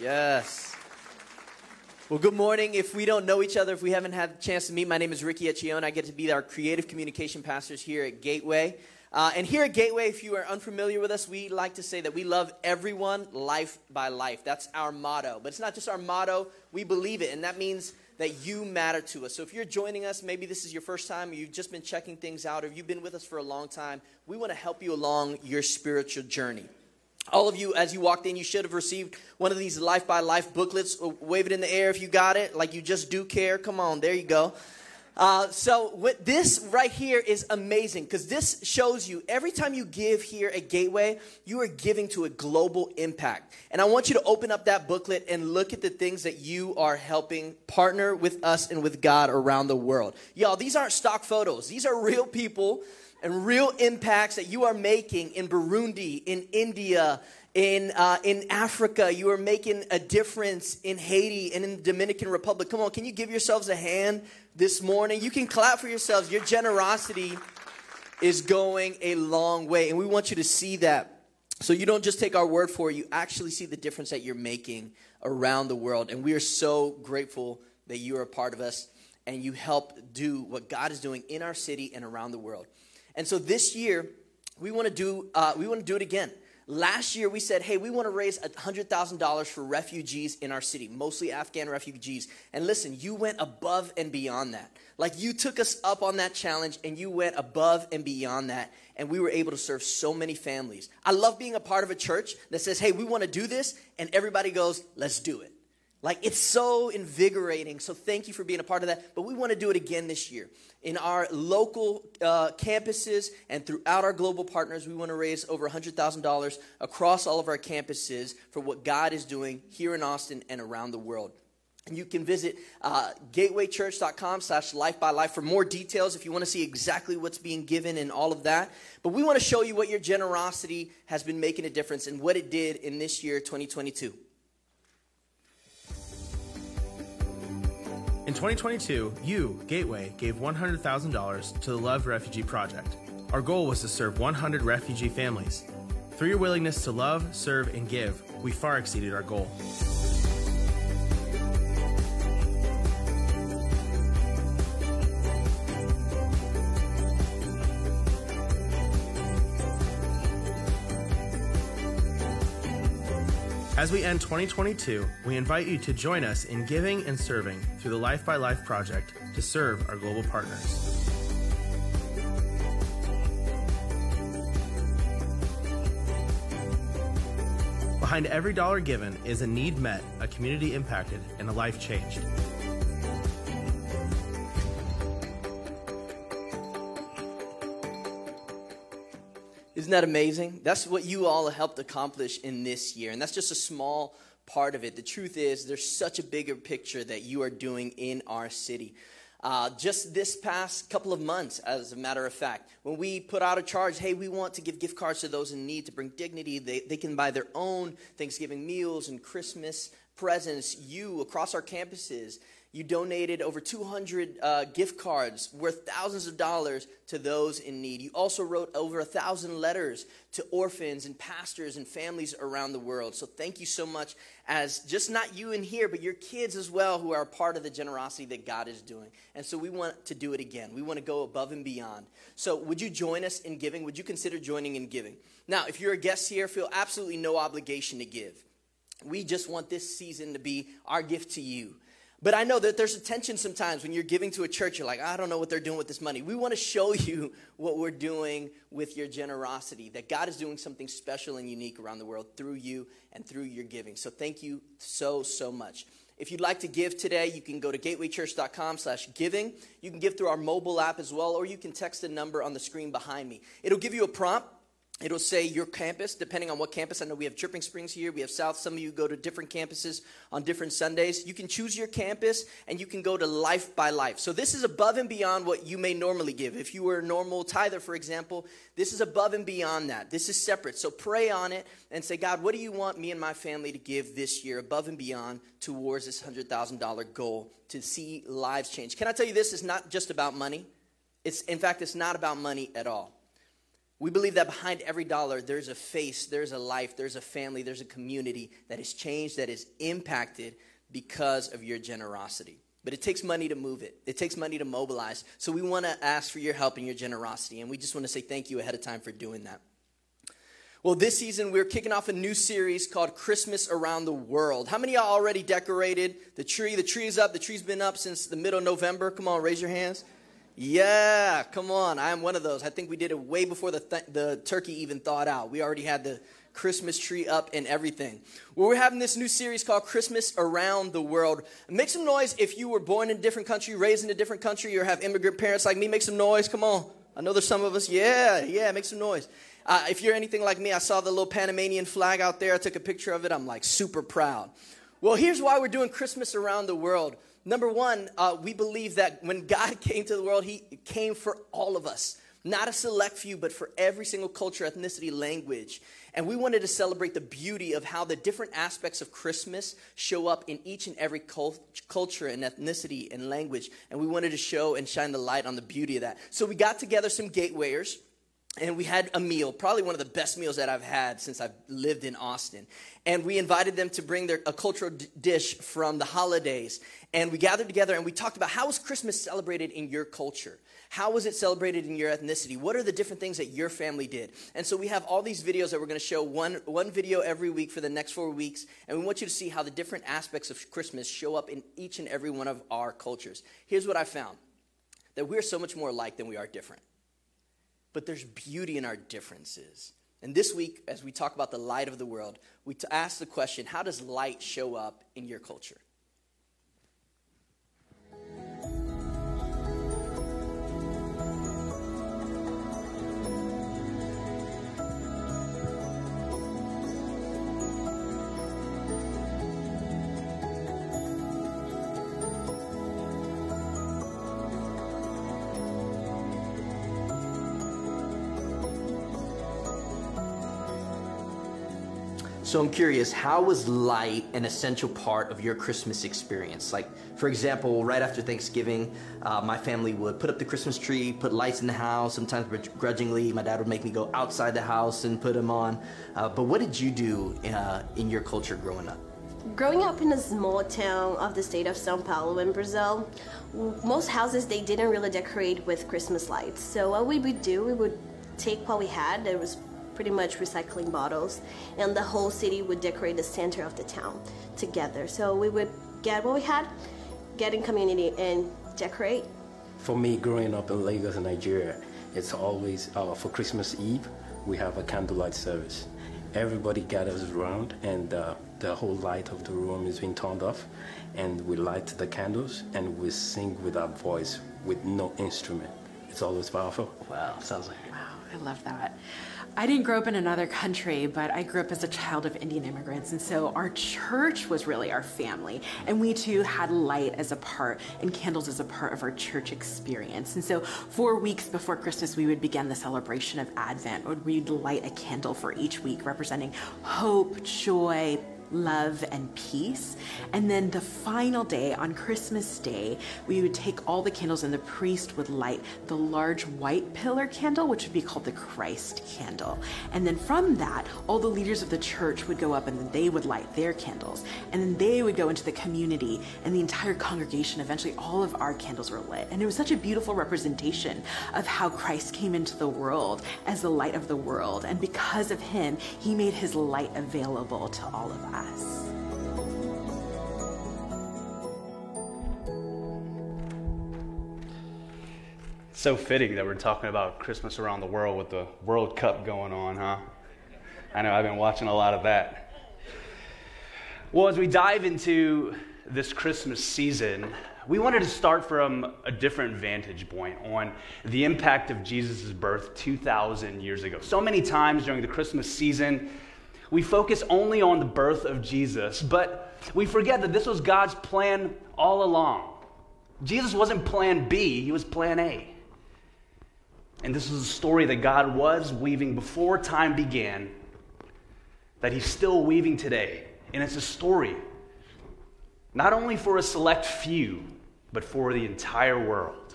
Yes. Well, good morning. If we don't know each other, if we haven't had a chance to meet, my name is Ricky Echeona. I get to be our creative communication pastors here at Gateway. Uh, and here at Gateway, if you are unfamiliar with us, we like to say that we love everyone life by life. That's our motto. But it's not just our motto, we believe it. And that means that you matter to us. So if you're joining us, maybe this is your first time, or you've just been checking things out, or you've been with us for a long time, we want to help you along your spiritual journey. All of you, as you walked in, you should have received one of these life by life booklets. Wave it in the air if you got it, like you just do care. Come on, there you go. Uh, so what this right here is amazing because this shows you every time you give here at Gateway, you are giving to a global impact. And I want you to open up that booklet and look at the things that you are helping partner with us and with God around the world. Y'all, these aren't stock photos. These are real people and real impacts that you are making in Burundi, in India, in, uh, in Africa. You are making a difference in Haiti and in the Dominican Republic. Come on, can you give yourselves a hand this morning? You can clap for yourselves. Your generosity is going a long way, and we want you to see that. So you don't just take our word for it, you actually see the difference that you're making around the world. And we are so grateful that you are a part of us and you help do what God is doing in our city and around the world. And so this year, we want to do uh, we want to do it again. Last year, we said, hey, we want to raise $100,000 for refugees in our city, mostly Afghan refugees. And listen, you went above and beyond that. Like you took us up on that challenge and you went above and beyond that. And we were able to serve so many families. I love being a part of a church that says, hey, we want to do this. And everybody goes, let's do it. Like it's so invigorating. So thank you for being a part of that. But we want to do it again this year. In our local uh, campuses and throughout our global partners, we want to raise over $100,000 across all of our campuses for what God is doing here in Austin and around the world. And you can visit uh, gatewaychurch.com slash life by life for more details if you want to see exactly what's being given and all of that. But we want to show you what your generosity has been making a difference and what it did in this year, 2022. In 2022, you, Gateway, gave $100,000 to the Love Refugee Project. Our goal was to serve 100 refugee families. Through your willingness to love, serve, and give, we far exceeded our goal. As we end 2022, we invite you to join us in giving and serving through the Life by Life project to serve our global partners. Behind every dollar given is a need met, a community impacted, and a life changed. Isn't that amazing? That's what you all helped accomplish in this year. And that's just a small part of it. The truth is, there's such a bigger picture that you are doing in our city. Uh, just this past couple of months, as a matter of fact, when we put out a charge, hey, we want to give gift cards to those in need to bring dignity, they, they can buy their own Thanksgiving meals and Christmas presents. You, across our campuses, you donated over 200 uh, gift cards worth thousands of dollars to those in need. You also wrote over a thousand letters to orphans and pastors and families around the world. So thank you so much, as just not you in here, but your kids as well, who are part of the generosity that God is doing. And so we want to do it again. We want to go above and beyond. So would you join us in giving? Would you consider joining in giving? Now, if you're a guest here, feel absolutely no obligation to give. We just want this season to be our gift to you. But I know that there's a tension sometimes when you're giving to a church. You're like, I don't know what they're doing with this money. We want to show you what we're doing with your generosity, that God is doing something special and unique around the world through you and through your giving. So thank you so, so much. If you'd like to give today, you can go to gatewaychurch.com slash giving. You can give through our mobile app as well, or you can text the number on the screen behind me. It'll give you a prompt It'll say your campus, depending on what campus. I know we have Dripping Springs here, we have South. Some of you go to different campuses on different Sundays. You can choose your campus and you can go to Life by Life. So this is above and beyond what you may normally give. If you were a normal tither, for example, this is above and beyond that. This is separate. So pray on it and say, God, what do you want me and my family to give this year above and beyond towards this $100,000 goal to see lives change? Can I tell you this is not just about money? It's, in fact, it's not about money at all. We believe that behind every dollar, there's a face, there's a life, there's a family, there's a community that is changed, that is impacted because of your generosity. But it takes money to move it. It takes money to mobilize. So we want to ask for your help and your generosity. And we just want to say thank you ahead of time for doing that. Well, this season we're kicking off a new series called Christmas Around the World. How many y'all already decorated the tree? The tree is up. The tree's been up since the middle of November. Come on, raise your hands. Yeah, come on. I am one of those. I think we did it way before the, th- the turkey even thawed out. We already had the Christmas tree up and everything. Well, we're having this new series called Christmas Around the World. Make some noise if you were born in a different country, raised in a different country, or have immigrant parents like me. Make some noise. Come on. I know there's some of us. Yeah, yeah, make some noise. Uh, if you're anything like me, I saw the little Panamanian flag out there. I took a picture of it. I'm like super proud. Well, here's why we're doing Christmas around the world. Number one, uh, we believe that when God came to the world, He came for all of us. Not a select few, but for every single culture, ethnicity, language. And we wanted to celebrate the beauty of how the different aspects of Christmas show up in each and every cult- culture and ethnicity and language. And we wanted to show and shine the light on the beauty of that. So we got together some gatewayers and we had a meal, probably one of the best meals that I've had since I've lived in Austin. And we invited them to bring their, a cultural d- dish from the holidays. And we gathered together and we talked about how was Christmas celebrated in your culture? How was it celebrated in your ethnicity? What are the different things that your family did? And so we have all these videos that we're going to show one, one video every week for the next four weeks. And we want you to see how the different aspects of Christmas show up in each and every one of our cultures. Here's what I found that we're so much more alike than we are different but there's beauty in our differences. And this week, as we talk about the light of the world, we ask the question how does light show up in your culture? So I'm curious, how was light an essential part of your Christmas experience? Like, for example, right after Thanksgiving, uh, my family would put up the Christmas tree, put lights in the house. Sometimes begrudgingly, my dad would make me go outside the house and put them on. Uh, but what did you do uh, in your culture growing up? Growing up in a small town of the state of Sao Paulo in Brazil, most houses they didn't really decorate with Christmas lights. So what we would do, we would take what we had. There was pretty much recycling bottles, and the whole city would decorate the center of the town together. So we would get what we had, get in community, and decorate. For me, growing up in Lagos, Nigeria, it's always uh, for Christmas Eve we have a candlelight service. Everybody gathers around, and uh, the whole light of the room is being turned off, and we light the candles and we sing with our voice with no instrument. It's always powerful. Wow, sounds like wow. I love that. I didn't grow up in another country, but I grew up as a child of Indian immigrants. And so our church was really our family. And we too had light as a part and candles as a part of our church experience. And so four weeks before Christmas, we would begin the celebration of Advent, where we'd light a candle for each week, representing hope, joy, love, and peace. And then the final day, on Christmas Day, we would take all the candles and the priest would light the large white pillar candle, which would be called the Christ candle. And then from that, all the leaders of the church would go up and then they would light their candles. And then they would go into the community and the entire congregation, eventually all of our candles were lit. And it was such a beautiful representation of how Christ came into the world as the light of the world. And because of him, he made his light available to all of us us. So fitting that we're talking about Christmas around the world with the World Cup going on, huh? I know I've been watching a lot of that. Well, as we dive into this Christmas season, we wanted to start from a different vantage point on the impact of Jesus' birth 2,000 years ago. So many times during the Christmas season, we focus only on the birth of Jesus, but we forget that this was God's plan all along. Jesus wasn't plan B, he was plan A. And this was a story that God was weaving before time began, that he's still weaving today. And it's a story not only for a select few, but for the entire world.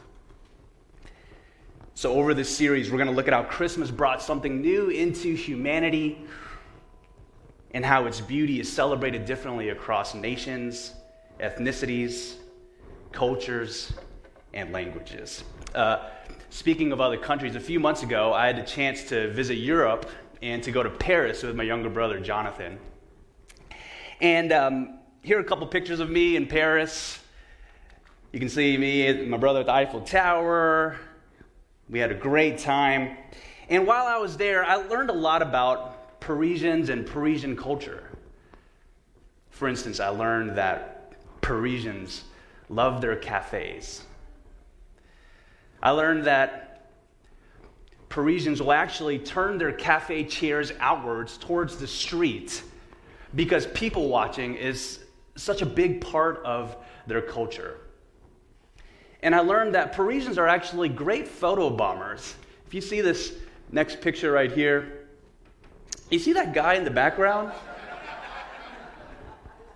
So, over this series, we're going to look at how Christmas brought something new into humanity and how its beauty is celebrated differently across nations, ethnicities, cultures, and languages. Uh, speaking of other countries, a few months ago, I had the chance to visit Europe and to go to Paris with my younger brother, Jonathan. And um, here are a couple pictures of me in Paris. You can see me my brother at the Eiffel Tower. We had a great time. And while I was there, I learned a lot about Parisians and Parisian culture. For instance, I learned that Parisians love their cafes. I learned that Parisians will actually turn their cafe chairs outwards towards the street because people watching is such a big part of their culture. And I learned that Parisians are actually great photo bombers. If you see this next picture right here, you see that guy in the background?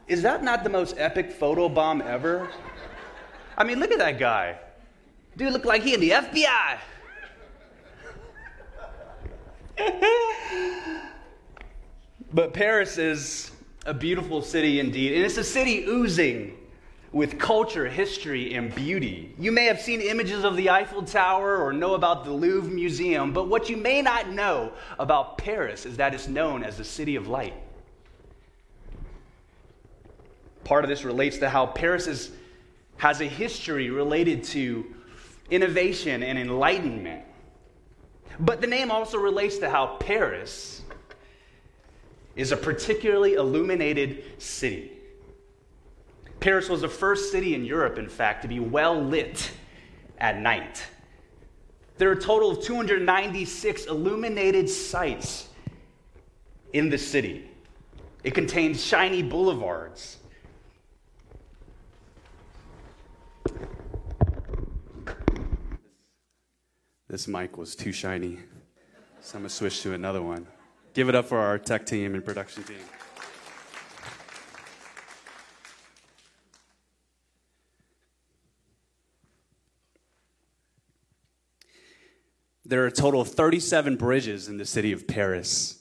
Is that not the most epic photo bomb ever? I mean, look at that guy. Dude look like he in the FBI. but Paris is a beautiful city indeed, and it's a city oozing with culture, history, and beauty. You may have seen images of the Eiffel Tower or know about the Louvre Museum, but what you may not know about Paris is that it's known as the City of Light. Part of this relates to how Paris is, has a history related to innovation and enlightenment. But the name also relates to how Paris is a particularly illuminated city. Paris was the first city in Europe, in fact, to be well lit at night. There are a total of 296 illuminated sites in the city. It contains shiny boulevards. This mic was too shiny, so I'm to switch to another one. Give it up for our tech team and production team. There are a total of 37 bridges in the city of Paris,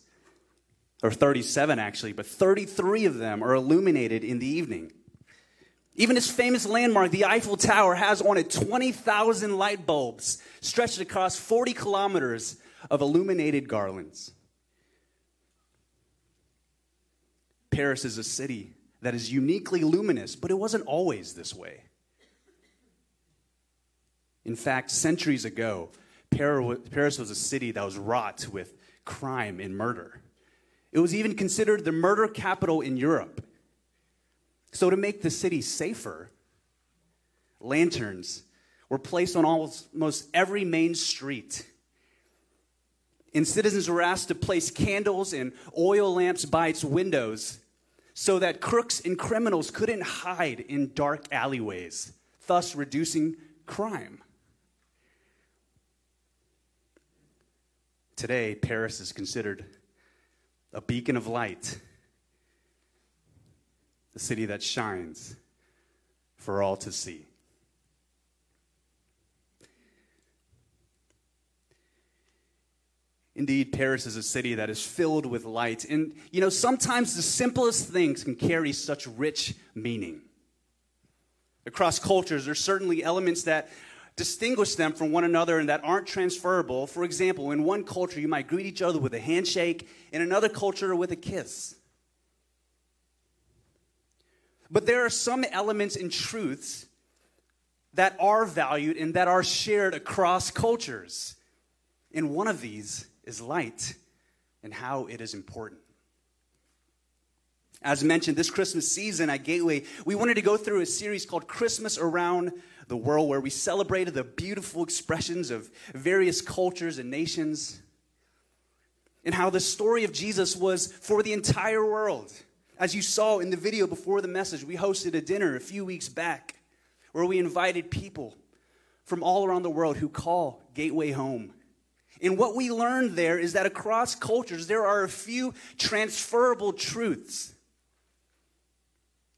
or 37 actually, but 33 of them are illuminated in the evening. Even its famous landmark, the Eiffel Tower, has on it 20,000 light bulbs stretched across 40 kilometers of illuminated garlands. Paris is a city that is uniquely luminous, but it wasn't always this way. In fact, centuries ago, Paris was a city that was wrought with crime and murder. It was even considered the murder capital in Europe. So, to make the city safer, lanterns were placed on almost every main street. And citizens were asked to place candles and oil lamps by its windows so that crooks and criminals couldn't hide in dark alleyways, thus reducing crime. Today, Paris is considered a beacon of light, a city that shines for all to see. Indeed, Paris is a city that is filled with light. And, you know, sometimes the simplest things can carry such rich meaning. Across cultures, there's certainly elements that distinguish them from one another and that aren't transferable. For example, in one culture, you might greet each other with a handshake, in another culture, with a kiss. But there are some elements and truths that are valued and that are shared across cultures. And one of these is light and how it is important. As mentioned, this Christmas season at Gateway, we wanted to go through a series called Christmas Around the world where we celebrated the beautiful expressions of various cultures and nations, and how the story of Jesus was for the entire world. As you saw in the video before the message, we hosted a dinner a few weeks back where we invited people from all around the world who call Gateway home. And what we learned there is that across cultures, there are a few transferable truths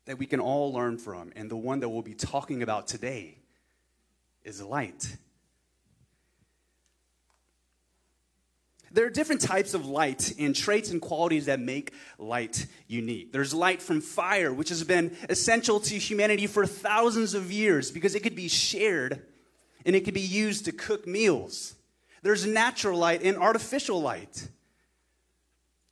that we can all learn from. And the one that we'll be talking about today is light. There are different types of light and traits and qualities that make light unique. There's light from fire, which has been essential to humanity for thousands of years because it could be shared and it could be used to cook meals. There's natural light and artificial light.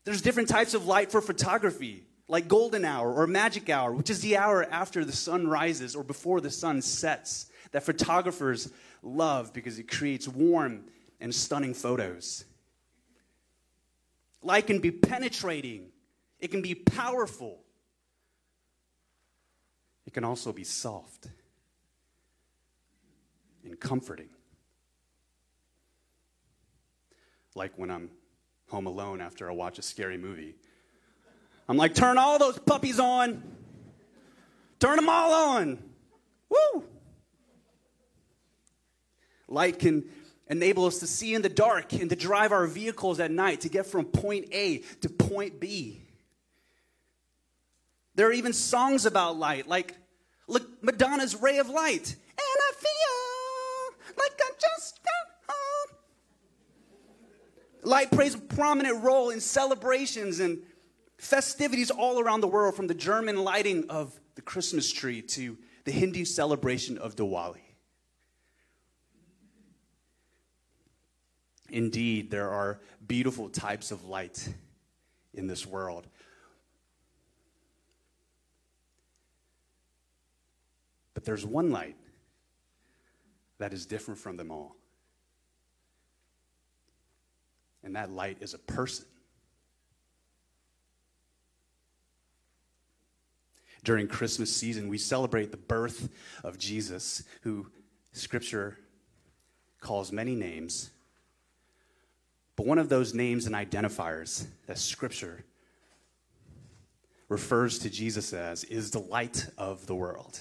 There's different types of light for photography, like golden hour or magic hour, which is the hour after the sun rises or before the sun sets, that photographers love because it creates warm and stunning photos. Light can be penetrating, it can be powerful, it can also be soft and comforting. Like when I'm home alone after I watch a scary movie. I'm like, turn all those puppies on. Turn them all on. Woo! Light can enable us to see in the dark and to drive our vehicles at night to get from point A to point B. There are even songs about light, like look, Madonna's Ray of Light. And I feel like I just got home. Light plays a prominent role in celebrations and festivities all around the world, from the German lighting of the Christmas tree to the Hindu celebration of Diwali. Indeed, there are beautiful types of light in this world. But there's one light that is different from them all. And that light is a person. During Christmas season, we celebrate the birth of Jesus, who Scripture calls many names but one of those names and identifiers that Scripture refers to Jesus as is the light of the world.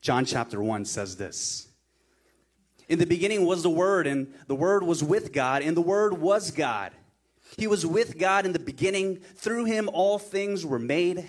John chapter 1 says this In the beginning was the Word, and the Word was with God, and the Word was God. He was with God in the beginning. Through him, all things were made.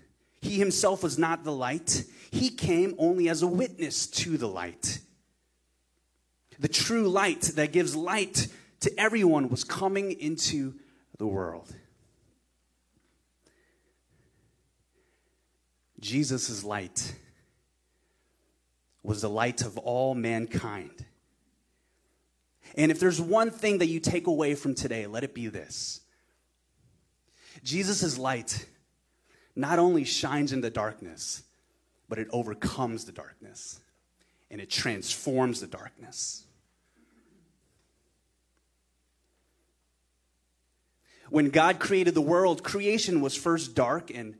He himself was not the light, he came only as a witness to the light. The true light that gives light to everyone was coming into the world. Jesus' light was the light of all mankind. And if there's one thing that you take away from today, let it be this Jesus' light not only shines in the darkness, but it overcomes the darkness and it transforms the darkness. When God created the world, creation was first dark and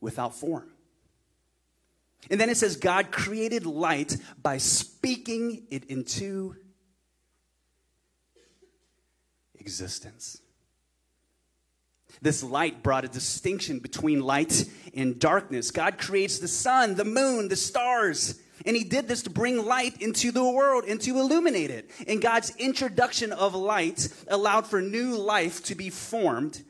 without form. And then it says, God created light by speaking it into existence. This light brought a distinction between light and darkness. God creates the sun, the moon, the stars, and He did this to bring light into the world and to illuminate it. And God's introduction of light allowed for new life to be formed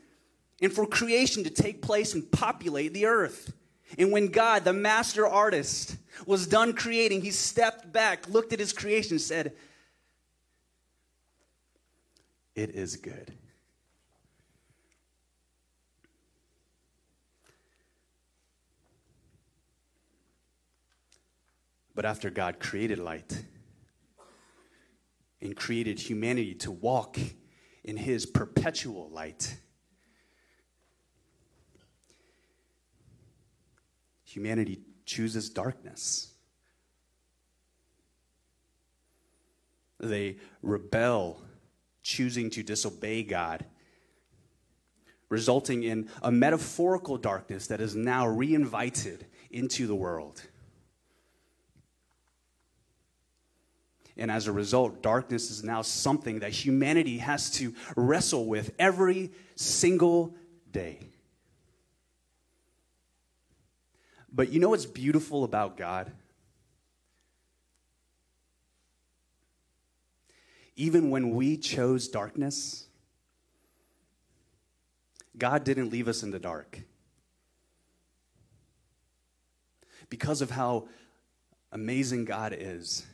and for creation to take place and populate the earth. And when God, the master artist, was done creating, he stepped back, looked at his creation, said, It is good. But after God created light and created humanity to walk in his perpetual light, humanity chooses darkness. They rebel, choosing to disobey God, resulting in a metaphorical darkness that is now reinvited into the world. And as a result, darkness is now something that humanity has to wrestle with every single day. But you know what's beautiful about God? Even when we chose darkness, God didn't leave us in the dark. Because of how amazing God is,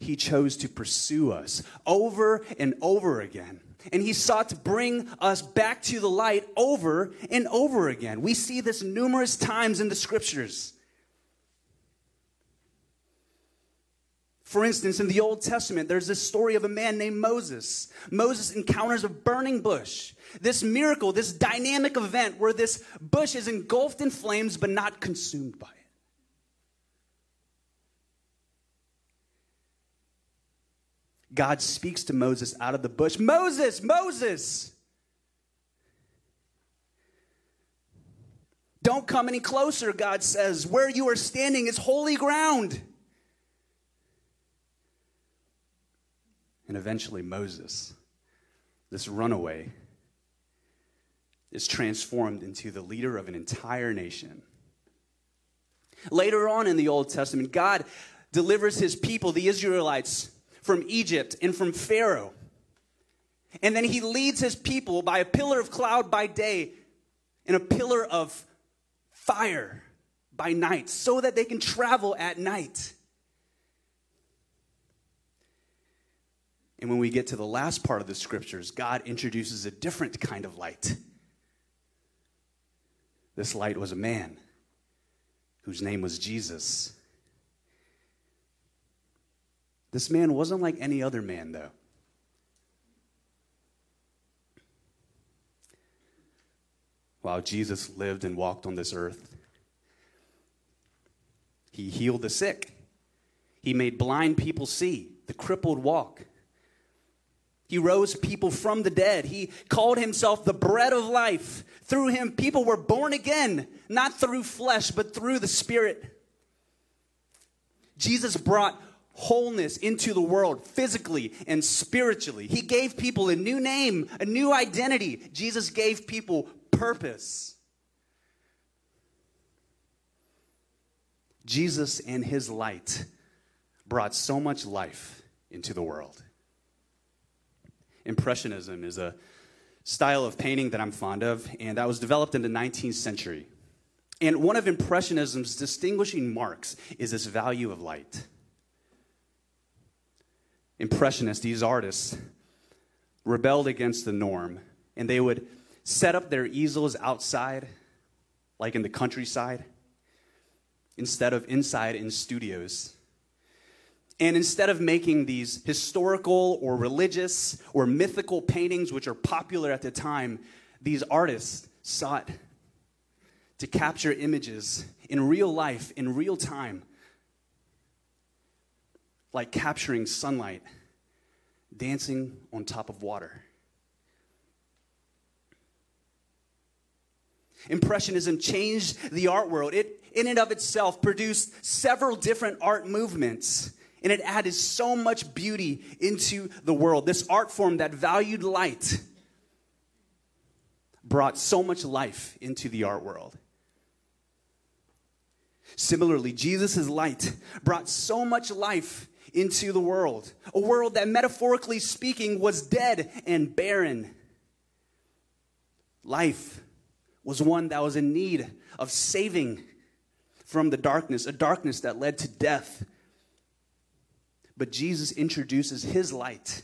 He chose to pursue us over and over again. And He sought to bring us back to the light over and over again. We see this numerous times in the scriptures. For instance, in the Old Testament, there's this story of a man named Moses. Moses encounters a burning bush. This miracle, this dynamic event where this bush is engulfed in flames but not consumed by it. God speaks to Moses out of the bush Moses, Moses! Don't come any closer, God says. Where you are standing is holy ground. And eventually, Moses, this runaway, is transformed into the leader of an entire nation. Later on in the Old Testament, God delivers his people, the Israelites, from Egypt and from Pharaoh. And then he leads his people by a pillar of cloud by day and a pillar of fire by night so that they can travel at night. And when we get to the last part of the scriptures, God introduces a different kind of light. This light was a man whose name was Jesus. This man wasn't like any other man, though. While Jesus lived and walked on this earth, he healed the sick. He made blind people see, the crippled walk. He rose people from the dead. He called himself the bread of life. Through him, people were born again, not through flesh, but through the Spirit. Jesus brought wholeness into the world, physically and spiritually. He gave people a new name, a new identity. Jesus gave people purpose. Jesus and his light brought so much life into the world. Impressionism is a style of painting that I'm fond of, and that was developed in the 19th century. And one of Impressionism's distinguishing marks is this value of light. Impressionists, these artists, rebelled against the norm, and they would set up their easels outside, like in the countryside, instead of inside in studios. And instead of making these historical or religious or mythical paintings, which are popular at the time, these artists sought to capture images in real life, in real time, like capturing sunlight dancing on top of water. Impressionism changed the art world. It, in and of itself, produced several different art movements and it added so much beauty into the world. This art form that valued light brought so much life into the art world. Similarly, Jesus' light brought so much life into the world, a world that, metaphorically speaking, was dead and barren. Life was one that was in need of saving from the darkness, a darkness that led to death but Jesus introduces his light,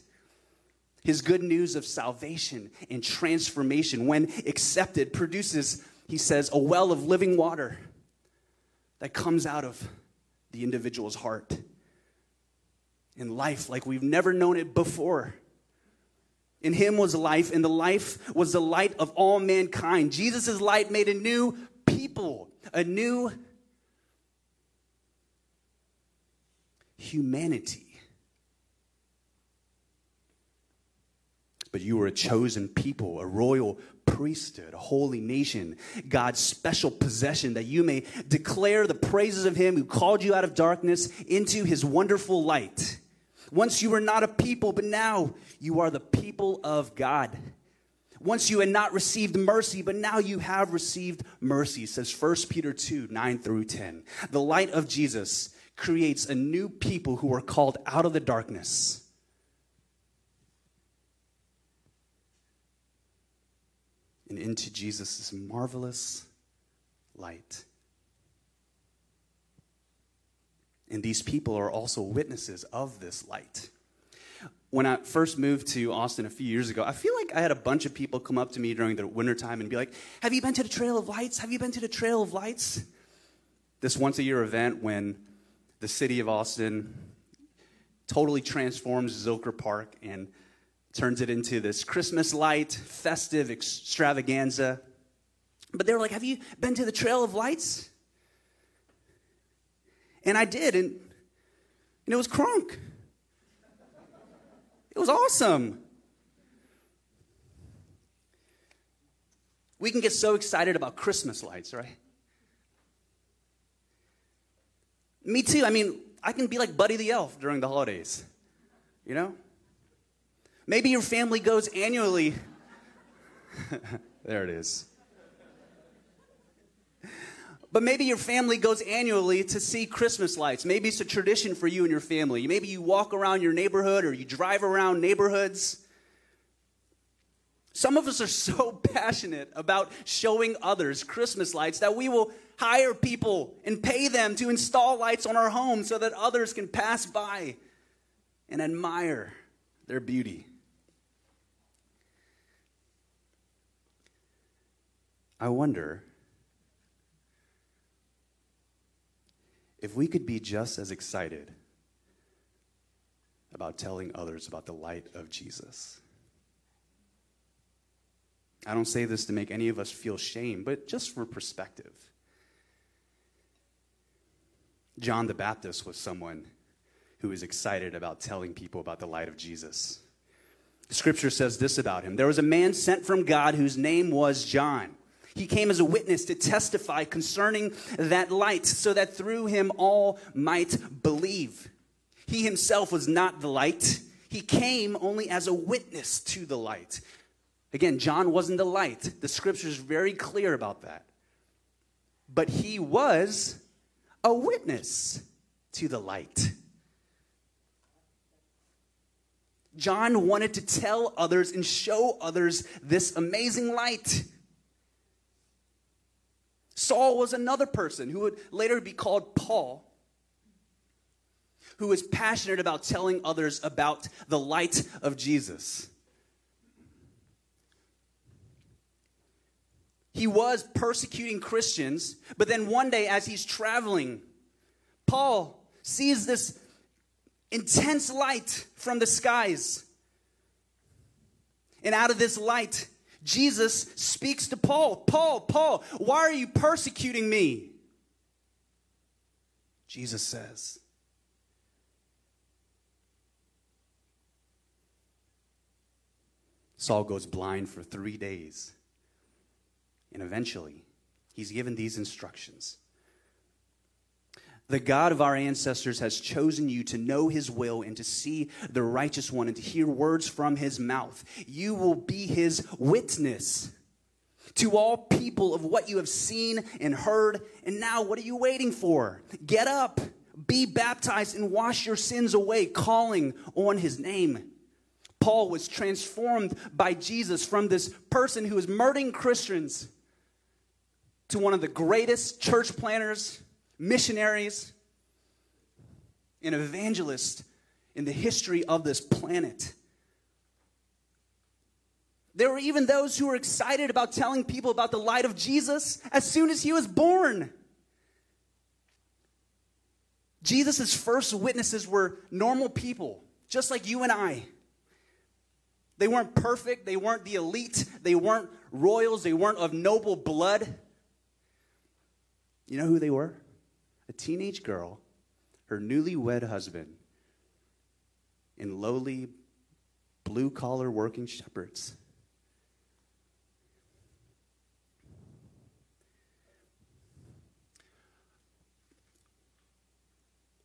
his good news of salvation and transformation, when accepted, produces, he says, a well of living water that comes out of the individual's heart. In life like we've never known it before. In him was life, and the life was the light of all mankind. Jesus' light made a new people, a new humanity. But you are a chosen people, a royal priesthood, a holy nation, God's special possession, that you may declare the praises of Him who called you out of darkness into His wonderful light. Once you were not a people, but now you are the people of God. Once you had not received mercy, but now you have received mercy, says 1 Peter 2 9 through 10. The light of Jesus creates a new people who are called out of the darkness. And into Jesus' marvelous light. And these people are also witnesses of this light when I first moved to Austin a few years ago, I feel like I had a bunch of people come up to me during the wintertime and be like, Have you been to the Trail of Lights? Have you been to the Trail of Lights? This once a year event when the city of Austin totally transforms Zilker Park and turns it into this Christmas light, festive extravaganza. But they were like, Have you been to the Trail of Lights? And I did, and, and it was crunk. It was awesome. We can get so excited about Christmas lights, right? Me too. I mean, I can be like Buddy the Elf during the holidays, you know? Maybe your family goes annually. there it is. But maybe your family goes annually to see Christmas lights. Maybe it's a tradition for you and your family. Maybe you walk around your neighborhood or you drive around neighborhoods. Some of us are so passionate about showing others Christmas lights that we will hire people and pay them to install lights on our home so that others can pass by and admire their beauty. I wonder If we could be just as excited about telling others about the light of Jesus. I don't say this to make any of us feel shame, but just for perspective. John the Baptist was someone who was excited about telling people about the light of Jesus. Scripture says this about him There was a man sent from God whose name was John. He came as a witness to testify concerning that light, so that through him all might believe. He himself was not the light, he came only as a witness to the light. Again, John wasn't the light. The scripture is very clear about that. But he was a witness to the light. John wanted to tell others and show others this amazing light. Saul was another person who would later be called Paul, who was passionate about telling others about the light of Jesus. He was persecuting Christians, but then one day as he's traveling, Paul sees this intense light from the skies. And out of this light, Jesus speaks to Paul Paul, Paul, why are you persecuting me? Jesus says, Saul goes blind for three days. And eventually, he's given these instructions the God of our ancestors has chosen you to know his will and to see the righteous one and to hear words from his mouth. You will be his witness to all people of what you have seen and heard. And now, what are you waiting for? Get up, be baptized, and wash your sins away, calling on his name. Paul was transformed by Jesus from this person who was murdering Christians to one of the greatest church planners missionaries, and evangelists in the history of this planet. There were even those who were excited about telling people about the light of Jesus as soon as he was born. Jesus' first witnesses were normal people, just like you and I. They weren't perfect, they weren't the elite, they weren't royals, they weren't of noble blood. You know who they were? A teenage girl, her newlywed husband, and lowly blue collar working shepherds.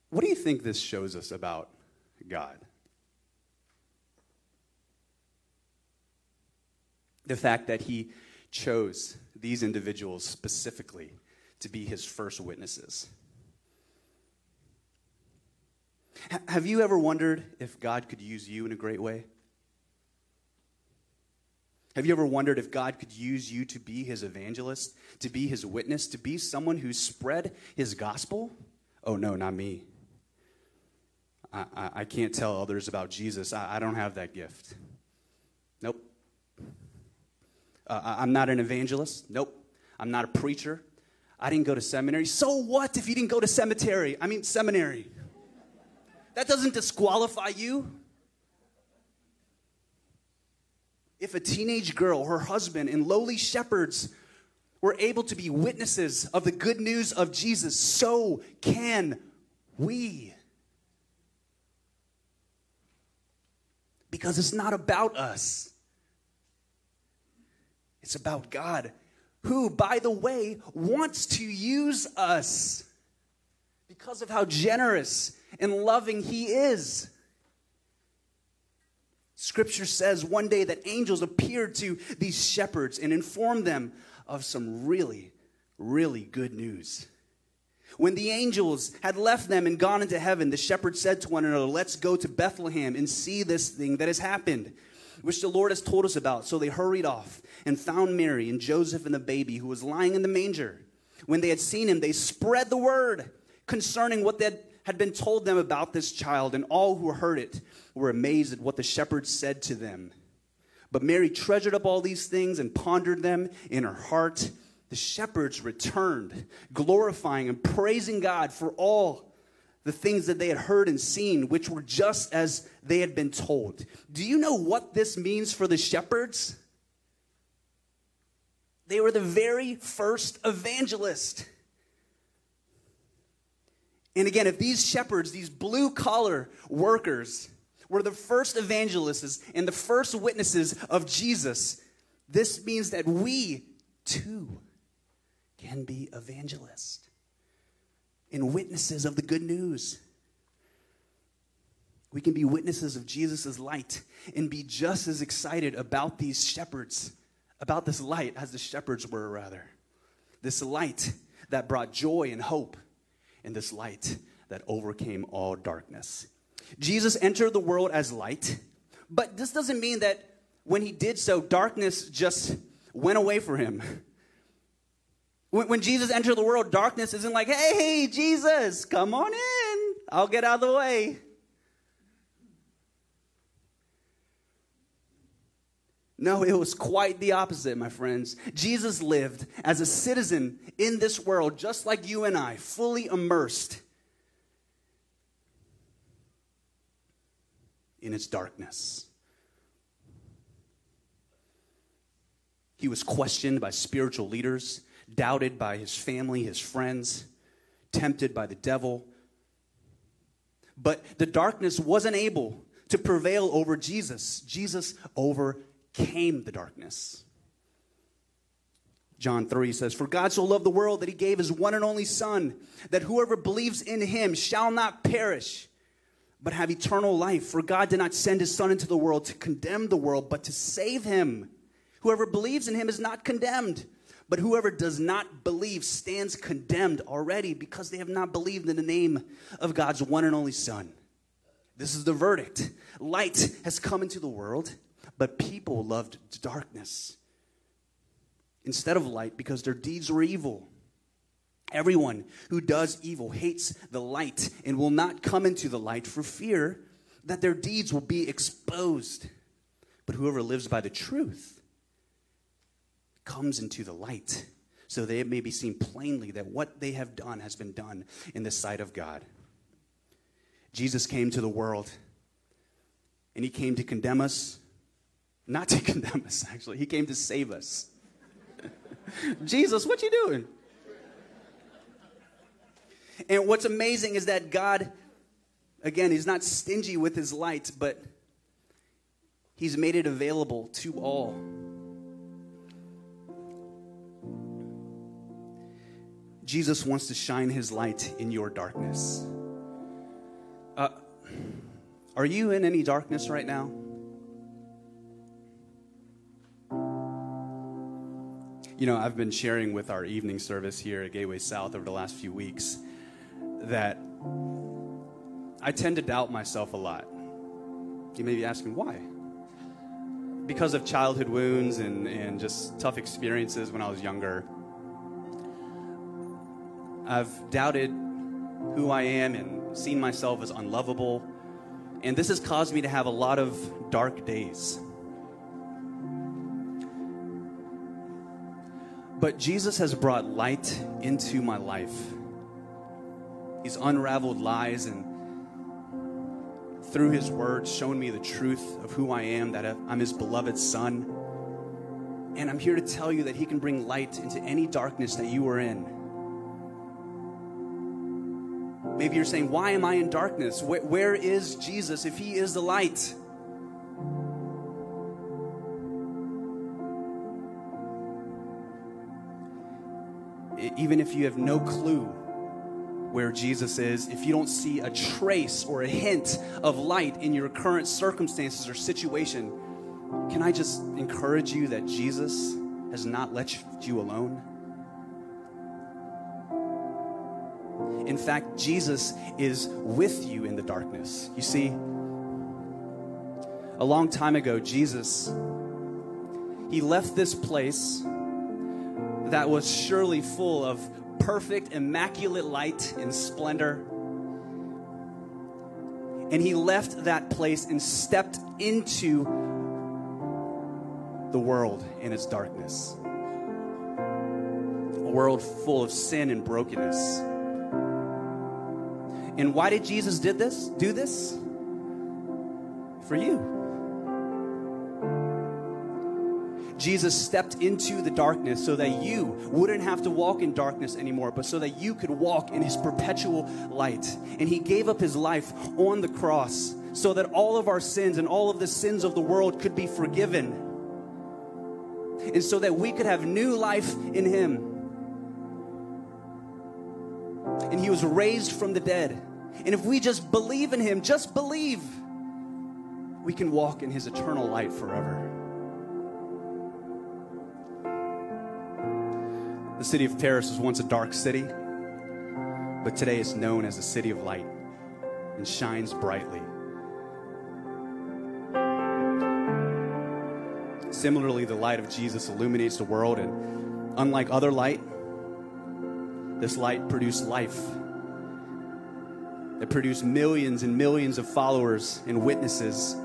What do you think this shows us about God? the fact that he chose these individuals specifically to be his first witnesses. Have you ever wondered if God could use you in a great way? Have you ever wondered if God could use you to be his evangelist, to be his witness, to be someone who spread his gospel? Oh, no, not me. I, I, I can't tell others about Jesus. I, I don't have that gift. Nope. Uh, I'm not an evangelist. Nope. I'm not a preacher. I didn't go to seminary. So what if you didn't go to cemetery? I mean, seminary. That doesn't disqualify you. If a teenage girl, her husband, and lowly shepherds were able to be witnesses of the good news of Jesus, so can we. Because it's not about us, it's about God, who, by the way, wants to use us because of how generous and loving He is. Scripture says one day that angels appeared to these shepherds and informed them of some really, really good news. When the angels had left them and gone into heaven, the shepherds said to one another, Let's go to Bethlehem and see this thing that has happened, which the Lord has told us about. So they hurried off and found Mary and Joseph and the baby who was lying in the manger. When they had seen him, they spread the word concerning what they had been told them about this child, and all who heard it were amazed at what the shepherds said to them. But Mary treasured up all these things and pondered them in her heart. The shepherds returned, glorifying and praising God for all the things that they had heard and seen, which were just as they had been told. Do you know what this means for the shepherds? They were the very first evangelist. And again, if these shepherds, these blue collar workers, were the first evangelists and the first witnesses of Jesus, this means that we too can be evangelists and witnesses of the good news. We can be witnesses of Jesus' light and be just as excited about these shepherds, about this light as the shepherds were, rather. This light that brought joy and hope in this light that overcame all darkness. Jesus entered the world as light, but this doesn't mean that when he did so, darkness just went away for him. When, when Jesus entered the world, darkness isn't like, hey, Jesus, come on in. I'll get out of the way. No, it was quite the opposite, my friends. Jesus lived as a citizen in this world, just like you and I, fully immersed in its darkness. He was questioned by spiritual leaders, doubted by his family, his friends, tempted by the devil. But the darkness wasn't able to prevail over Jesus. Jesus overcame came the darkness. John 3 says, For God so loved the world that he gave his one and only Son, that whoever believes in him shall not perish, but have eternal life. For God did not send his Son into the world to condemn the world, but to save him. Whoever believes in him is not condemned, but whoever does not believe stands condemned already because they have not believed in the name of God's one and only Son. This is the verdict. Light has come into the world but people loved darkness instead of light because their deeds were evil. Everyone who does evil hates the light and will not come into the light for fear that their deeds will be exposed. But whoever lives by the truth comes into the light so that it may be seen plainly that what they have done has been done in the sight of God. Jesus came to the world and he came to condemn us not to condemn us, actually. He came to save us. Jesus, what you doing? And what's amazing is that God, again, He's not stingy with His light, but He's made it available to all. Jesus wants to shine His light in your darkness. Uh, are you in any darkness right now? You know, I've been sharing with our evening service here at Gateway South over the last few weeks that I tend to doubt myself a lot. You may be asking why? Because of childhood wounds and, and just tough experiences when I was younger. I've doubted who I am and seen myself as unlovable. And this has caused me to have a lot of dark days. But Jesus has brought light into my life. He's unraveled lies and through his words shown me the truth of who I am, that I'm his beloved son. And I'm here to tell you that he can bring light into any darkness that you are in. Maybe you're saying, Why am I in darkness? where is Jesus if he is the light? Even if you have no clue where Jesus is, if you don't see a trace or a hint of light in your current circumstances or situation, can I just encourage you that Jesus has not let you alone? In fact, Jesus is with you in the darkness. You see, a long time ago, Jesus, he left this place that was surely full of perfect, immaculate light and splendor. And he left that place and stepped into the world in its darkness. A world full of sin and brokenness. And why did Jesus did this? Do this? For you. Jesus stepped into the darkness so that you wouldn't have to walk in darkness anymore, but so that you could walk in his perpetual light. And he gave up his life on the cross so that all of our sins and all of the sins of the world could be forgiven. And so that we could have new life in him. And he was raised from the dead. And if we just believe in him, just believe, we can walk in his eternal light forever. The city of Paris was once a dark city, but today it's known as a city of light and shines brightly. Similarly, the light of Jesus illuminates the world, and unlike other light, this light produced life. It produced millions and millions of followers and witnesses.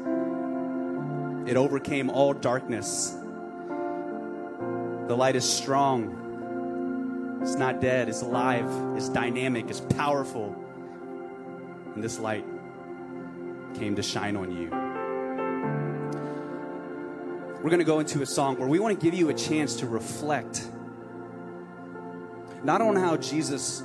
It overcame all darkness. The light is strong it's not dead, it's alive, it's dynamic, it's powerful. And this light came to shine on you. We're going to go into a song where we want to give you a chance to reflect not on how Jesus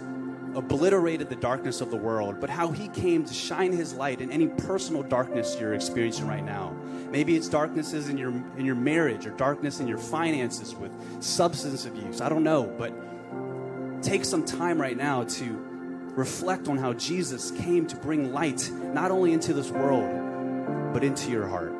obliterated the darkness of the world, but how he came to shine his light in any personal darkness you're experiencing right now. Maybe it's darknesses in your in your marriage or darkness in your finances with substance abuse. I don't know, but take some time right now to reflect on how Jesus came to bring light not only into this world, but into your heart.